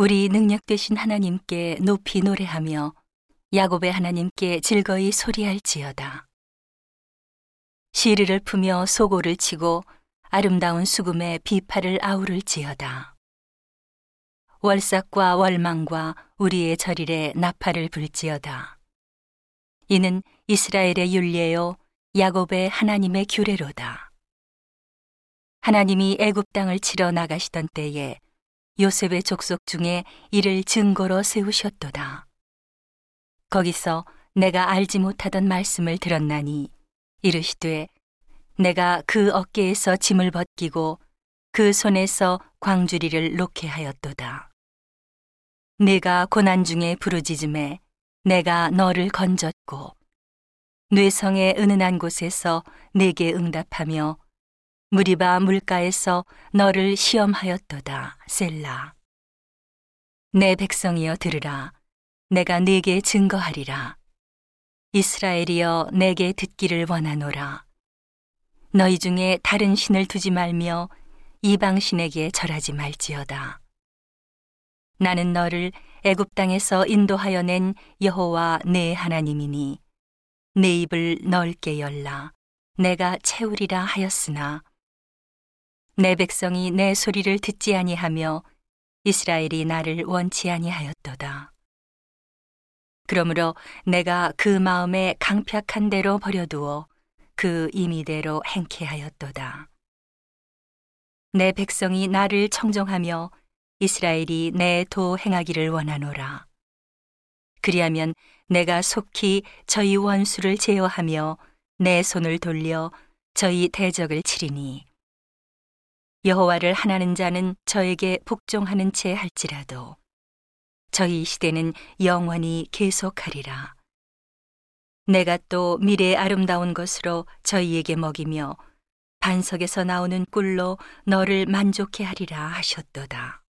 우리 능력 되신 하나님께 높이 노래하며 야곱의 하나님께 즐거이 소리할지어다. 시리를 풀며 소고를 치고 아름다운 수금에 비파를 아우를지어다. 월삭과 월망과 우리의 절일에 나팔을 불지어다. 이는 이스라엘의 윤례요 야곱의 하나님의 규례로다. 하나님이 애굽 땅을 치러 나가시던 때에 요셉의 족속 중에 이를 증거로 세우셨도다. 거기서 내가 알지 못하던 말씀을 들었나니 이르시되 내가 그 어깨에서 짐을 벗기고 그 손에서 광주리를 놓게 하였도다. 내가 고난 중에 부르짖음에 내가 너를 건졌고 뇌성의 은은한 곳에서 내게 응답하며 무리바 물가에서 너를 시험하였도다. 셀라. 내 백성이여 들으라. 내가 네게 증거하리라. 이스라엘이여 내게 듣기를 원하노라. 너희 중에 다른 신을 두지 말며 이방 신에게 절하지 말지어다. 나는 너를 애굽 땅에서 인도하여 낸 여호와 내 하나님이니 내 입을 넓게 열라 내가 채우리라 하였으나 내 백성이 내 소리를 듣지 아니하며 이스라엘이 나를 원치 아니하였도다. 그러므로 내가 그 마음에 강팍한 대로 버려두어 그 임의대로 행케 하였도다. 내 백성이 나를 청정하며 이스라엘이 내 도 행하기를 원하노라. 그리하면 내가 속히 저희 원수를 제어하며 내 손을 돌려 저희 대적을 치리니 여호와를 하나는 자는 저에게 복종하는 채 할지라도 저희 시대는 영원히 계속하리라. 내가 또 미래의 아름다운 것으로 저희에게 먹이며 반석에서 나오는 꿀로 너를 만족해 하리라 하셨도다.